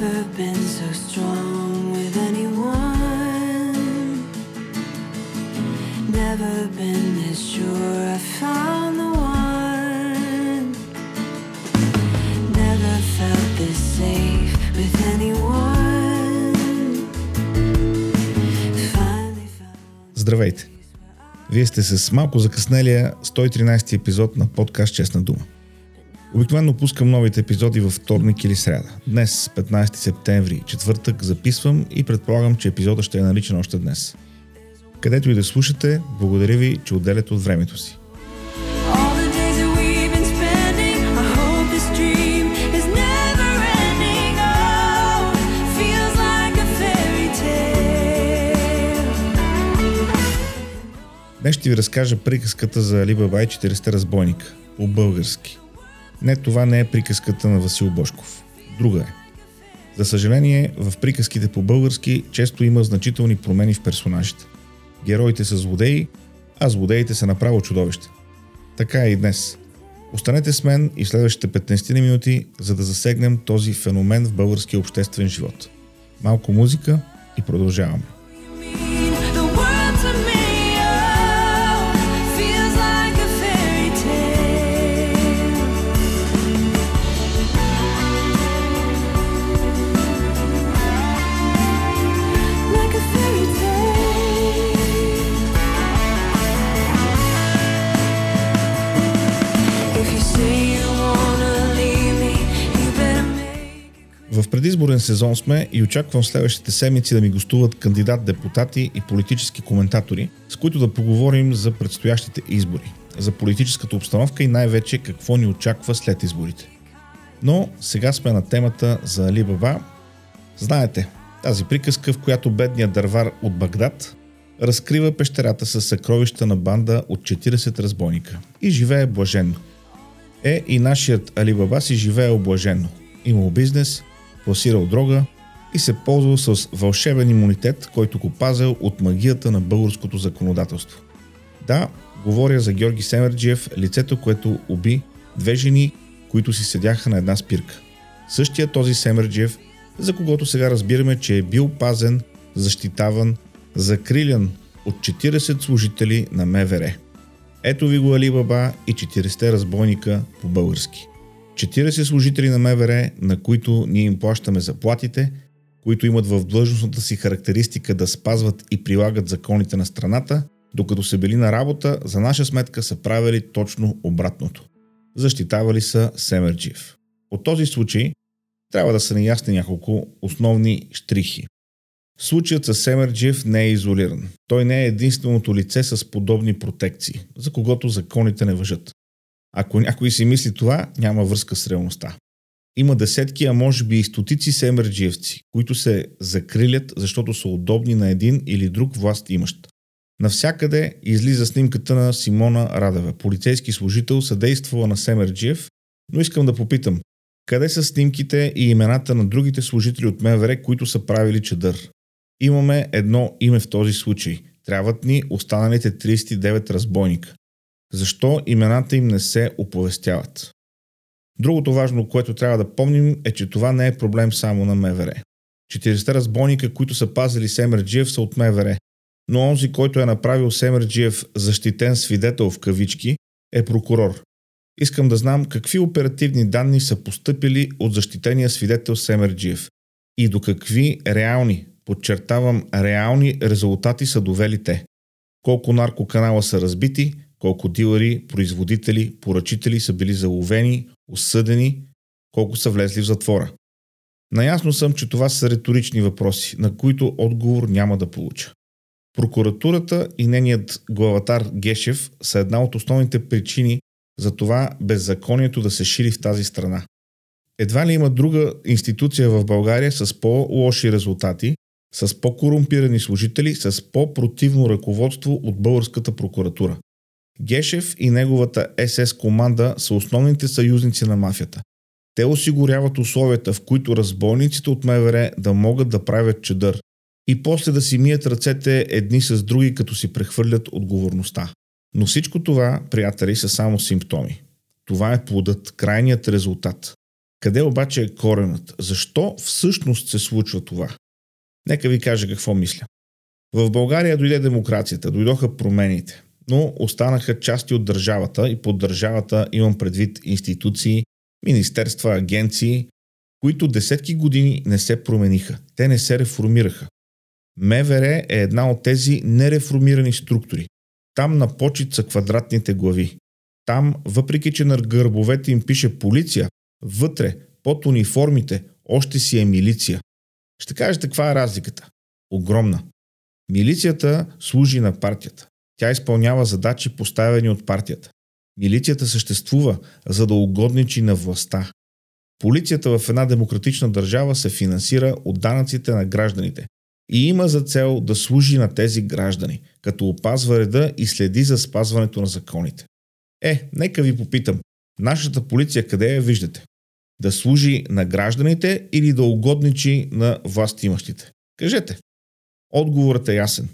Never been so strong with anyone. Never been this sure I found the one. Never felt this safe with anyone. Здравейте! Вие сте с малко закъснелия 113 епизод на подкаст Честна дума. Обикновено пускам новите епизоди във вторник или сряда. Днес, 15 септември, четвъртък, записвам и предполагам, че епизода ще е наличен още днес. Където и да слушате, благодаря ви, че отделяте от времето си. Oh. Днес ще ви разкажа приказката за Али Баба и 40 разбойника. По-български. Не, това не е приказката на Васил Бошков. Друга е. За съжаление, в приказките по български често има значителни промени в персонажите. Героите са злодеи, а злодеите са направо чудовища. Така е и днес. Останете с мен и следващите 15 минути, за да засегнем този феномен в българския обществен живот. Малко музика и продължаваме. Предизборен сезон сме и очаквам следващите седмици да ми гостуват кандидат-депутати и политически коментатори, с които да поговорим за предстоящите избори, за политическата обстановка и най-вече какво ни очаква след изборите. Но сега сме на темата за Али. Знаете, тази приказка, в която бедният дървар от Багдад разкрива пещерата с съкровища на банда от 40 разбойника и живее блаженно. Е, и нашият Али Баба си живее блаженно. Имал бизнес, пласирал дрога и се ползвал с вълшебен имунитет, който го пазил от магията на българското законодателство. Да, говоря за Георги Семерджиев, лицето, което уби две жени, които си седяха на една спирка. Същия този Семерджиев, за когото сега разбираме, че е бил пазен, защитаван, закрилян от 40 служители на МВР. Ето ви го Али Баба и 40 разбойника по български. 40 служители на МВР, на които ние им плащаме заплатите, които имат в длъжностната си характеристика да спазват и прилагат законите на страната, докато са били на работа, за наша сметка са правили точно обратното. Защитавали са Семерджиев. От този случай трябва да са неясни няколко основни штрихи. Случаят с Семерджиев не е изолиран. Той не е единственото лице с подобни протекции, за когото законите не въжат. Ако някой си мисли това, няма връзка с реалността. Има десетки, а може би и стотици семерджиевци, които се закрилят, защото са удобни на един или друг власт имащ. Навсякъде излиза снимката на Симона Радева, полицейски служител, съдействала на Семерджиев, но искам да попитам, къде са снимките и имената на другите служители от МВР, които са правили чадър? Имаме едно име в този случай. Трябват ни останалите 39 разбойника. Защо имената им не се оповестяват? Другото важно, което трябва да помним е, че това не е проблем само на МВР. 40 разбойника, които са пазили Семерджиев са от МВР, но онзи, който е направил Семерджиев защитен свидетел в кавички, е прокурор. Искам да знам какви оперативни данни са поступили от защитения свидетел Семерджиев и до какви реални, подчертавам реални резултати са довели те. Колко наркоканала са разбити, колко дилъри, производители, поръчители са били заловени, осъдени, колко са влезли в затвора. Наясно съм, че това са риторични въпроси, на които отговор няма да получа. Прокуратурата и нейният главатар Гешев са една от основните причини за това беззаконието да се шири в тази страна. Едва ли има друга институция в България с по-лоши резултати, с по-корумпирани служители, с по-противно ръководство от българската прокуратура. Гешев и неговата СС команда са основните съюзници на мафията. Те осигуряват условията, в които разбойниците от МВР да могат да правят чедър и после да си мият ръцете едни с други, като си прехвърлят отговорността. Но всичко това, приятели, са само симптоми. Това е плодът, крайният резултат. Къде обаче е коренът? Защо всъщност се случва това? Нека ви кажа какво мисля. В България дойде демокрацията, дойдоха промените, но останаха части от държавата и под държавата имам предвид институции, министерства, агенции, които десетки години не се промениха. Те не се реформираха. МВР е една от тези нереформирани структури. Там на почет са квадратните глави. Там, въпреки че на гърбовете им пише полиция, вътре, под униформите, още си е милиция. Ще кажете каква е разликата? Огромна. Милицията служи на партията. Тя изпълнява задачи поставени от партията. Милицията съществува, за да угодничи на властта. Полицията в една демократична държава се финансира от данъците на гражданите и има за цел да служи на тези граждани, като опазва реда и следи за спазването на законите. Е, нека ви попитам, нашата полиция къде я виждате? Да служи на гражданите или да угодничи на властимащите? Кажете. Отговорът е ясен.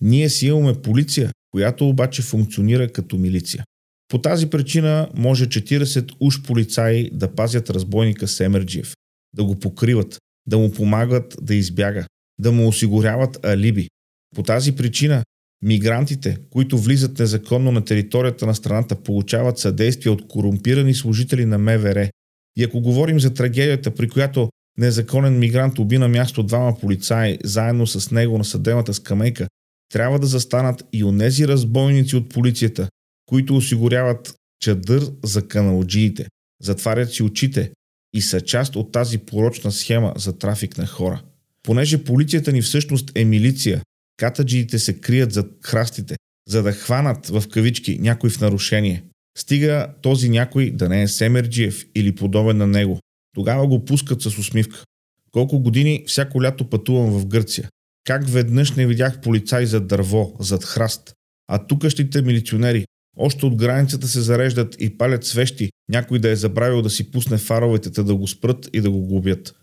Ние си имаме полиция, която обаче функционира като милиция. По тази причина може 40 уж полицаи да пазят разбойника Семерджиев, да го покриват, да му помагат да избяга, да му осигуряват алиби. По тази причина мигрантите, които влизат незаконно на територията на страната, получават съдействие от корумпирани служители на МВР. И ако говорим за трагедията, при която незаконен мигрант уби на място двама полицаи заедно с него на съдебната скамейка, трябва да застанат и онези разбойници от полицията, които осигуряват чадър за каналджиите, затварят си очите и са част от тази порочна схема за трафик на хора. Понеже полицията ни всъщност е милиция, катаджиите се крият зад храстите, за да хванат в кавички някой в нарушение. Стига този някой да не е Семерджиев или подобен на него. Тогава го пускат с усмивка. Колко години всяко лято пътувам в Гърция. Как веднъж не видях полицай зад дърво, зад храст. А тукащите милиционери още от границата се зареждат и палят свещи, някой да е забравил да си пусне фаровете, да го спрат и да го губят.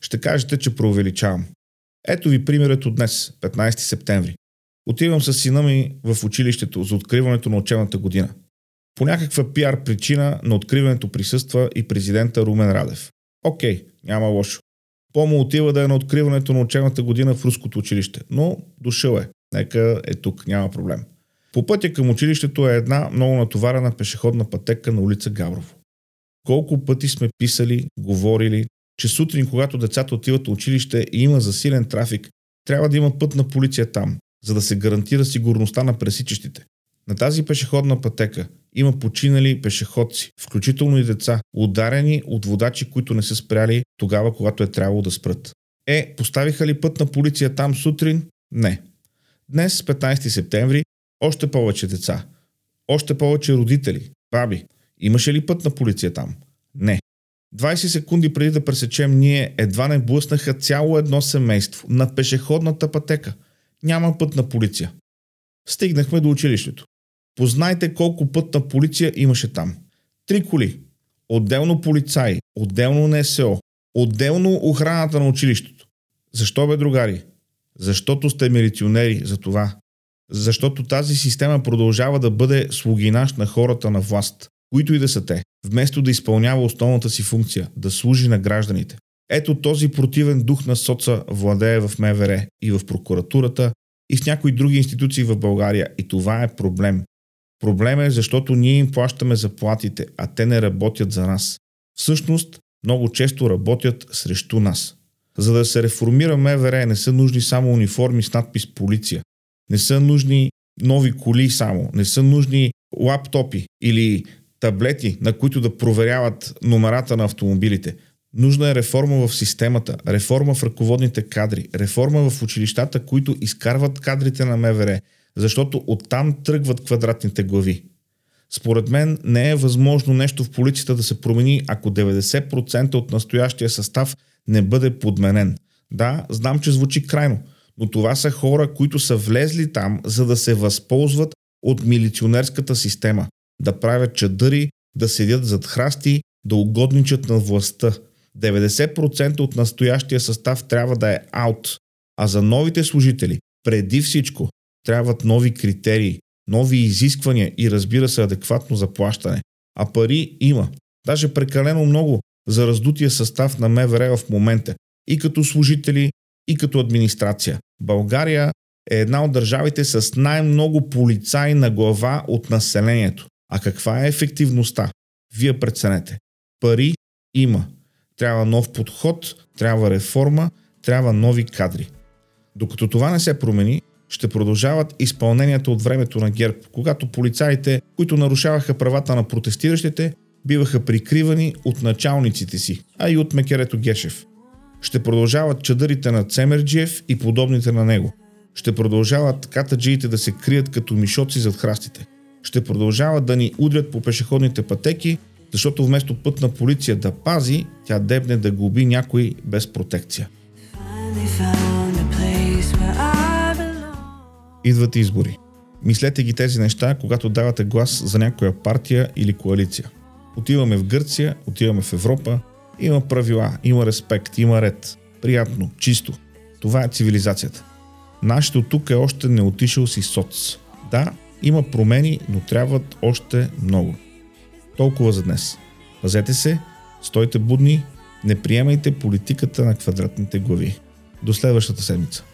Ще кажете, че преувеличавам. Ето ви примерът от днес, 15 септември. Отивам с сина ми в училището за откриването на учебната година. По някаква пиар причина на откриването присъства и президента Румен Радев. Окей, няма лошо. По-му отива да е на откриването на учебната година в руското училище, но дошъл е. Нека е тук, няма проблем. По пътя към училището е една много натоварена пешеходна пътека на улица Гаврово. Колко пъти сме писали, говорили, че сутрин, когато децата отиват в училище и има засилен трафик, трябва да има пътна полиция там, за да се гарантира сигурността на пресичащите. На тази пешеходна пътека има починали пешеходци, включително и деца, ударени от водачи, които не са спряли тогава, когато е трябвало да спрат. Е, поставиха ли пътна полиция там сутрин? Не. Днес, 15 септември, още повече деца. Още повече родители, баби. Имаше ли път на полиция там? Не. 20 секунди преди да пресечем ние едва не блъснаха цяло едно семейство на пешеходната пътека. Няма път на полиция. Стигнахме до училището. Познайте колко път на полиция имаше там. Три коли. Отделно полицаи, отделно НСО, отделно охраната на училището. Защо бе, другари? Защото сте милиционери за това защото тази система продължава да бъде слугинаш на хората на власт, които и да са те, вместо да изпълнява основната си функция – да служи на гражданите. Ето този противен дух на соца владее в МВР и в прокуратурата и в някои други институции в България и това е проблем. Проблем е, защото ние им плащаме заплатите, а те не работят за нас. Всъщност, много често работят срещу нас. За да се реформира МВР не са нужни само униформи с надпис полиция. Не са нужни нови коли само, не са нужни лаптопи или таблети, на които да проверяват номерата на автомобилите. Нужна е реформа в системата, реформа в ръководните кадри, реформа в училищата, които изкарват кадрите на МВР, защото оттам тръгват квадратните глави. Според мен не е възможно нещо в полицията да се промени, ако 90% от настоящия състав не бъде подменен. Да, знам, че звучи крайно – но това са хора, които са влезли там, за да се възползват от милиционерската система, да правят чадъри, да седят зад храсти, да угодничат на властта. 90% от настоящия състав трябва да е аут, а за новите служители, преди всичко, трябват нови критерии, нови изисквания и разбира се адекватно заплащане. А пари има. Даже прекалено много, за раздутия състав на МВР в момента и като служители, и като администрация. България е една от държавите с най-много полицаи на глава от населението. А каква е ефективността? Вие преценете. Пари има. Трябва нов подход, трябва реформа, трябва нови кадри. Докато това не се промени, ще продължават изпълненията от времето на ГЕРБ, когато полицаите, които нарушаваха правата на протестиращите, биваха прикривани от началниците си, а и от Мекерето Гешев. Ще продължават чадърите на Цемерджиев и подобните на него. Ще продължават катаджиите да се крият като мишоци зад храстите. Ще продължават да ни удрят по пешеходните пътеки, защото вместо пътна полиция да пази, тя дебне да губи някой без протекция. Идват избори. Мислете ги тези неща, когато давате глас за някоя партия или коалиция. Отиваме в Гърция, отиваме в Европа, има правила, има респект, има ред. Приятно, чисто. Това е цивилизацията. Нашето тук е още не отишъл си соц. Да, има промени, но трябват още много. Толкова за днес. Пазете се, стойте будни, не приемайте политиката на квадратните глави. До следващата седмица.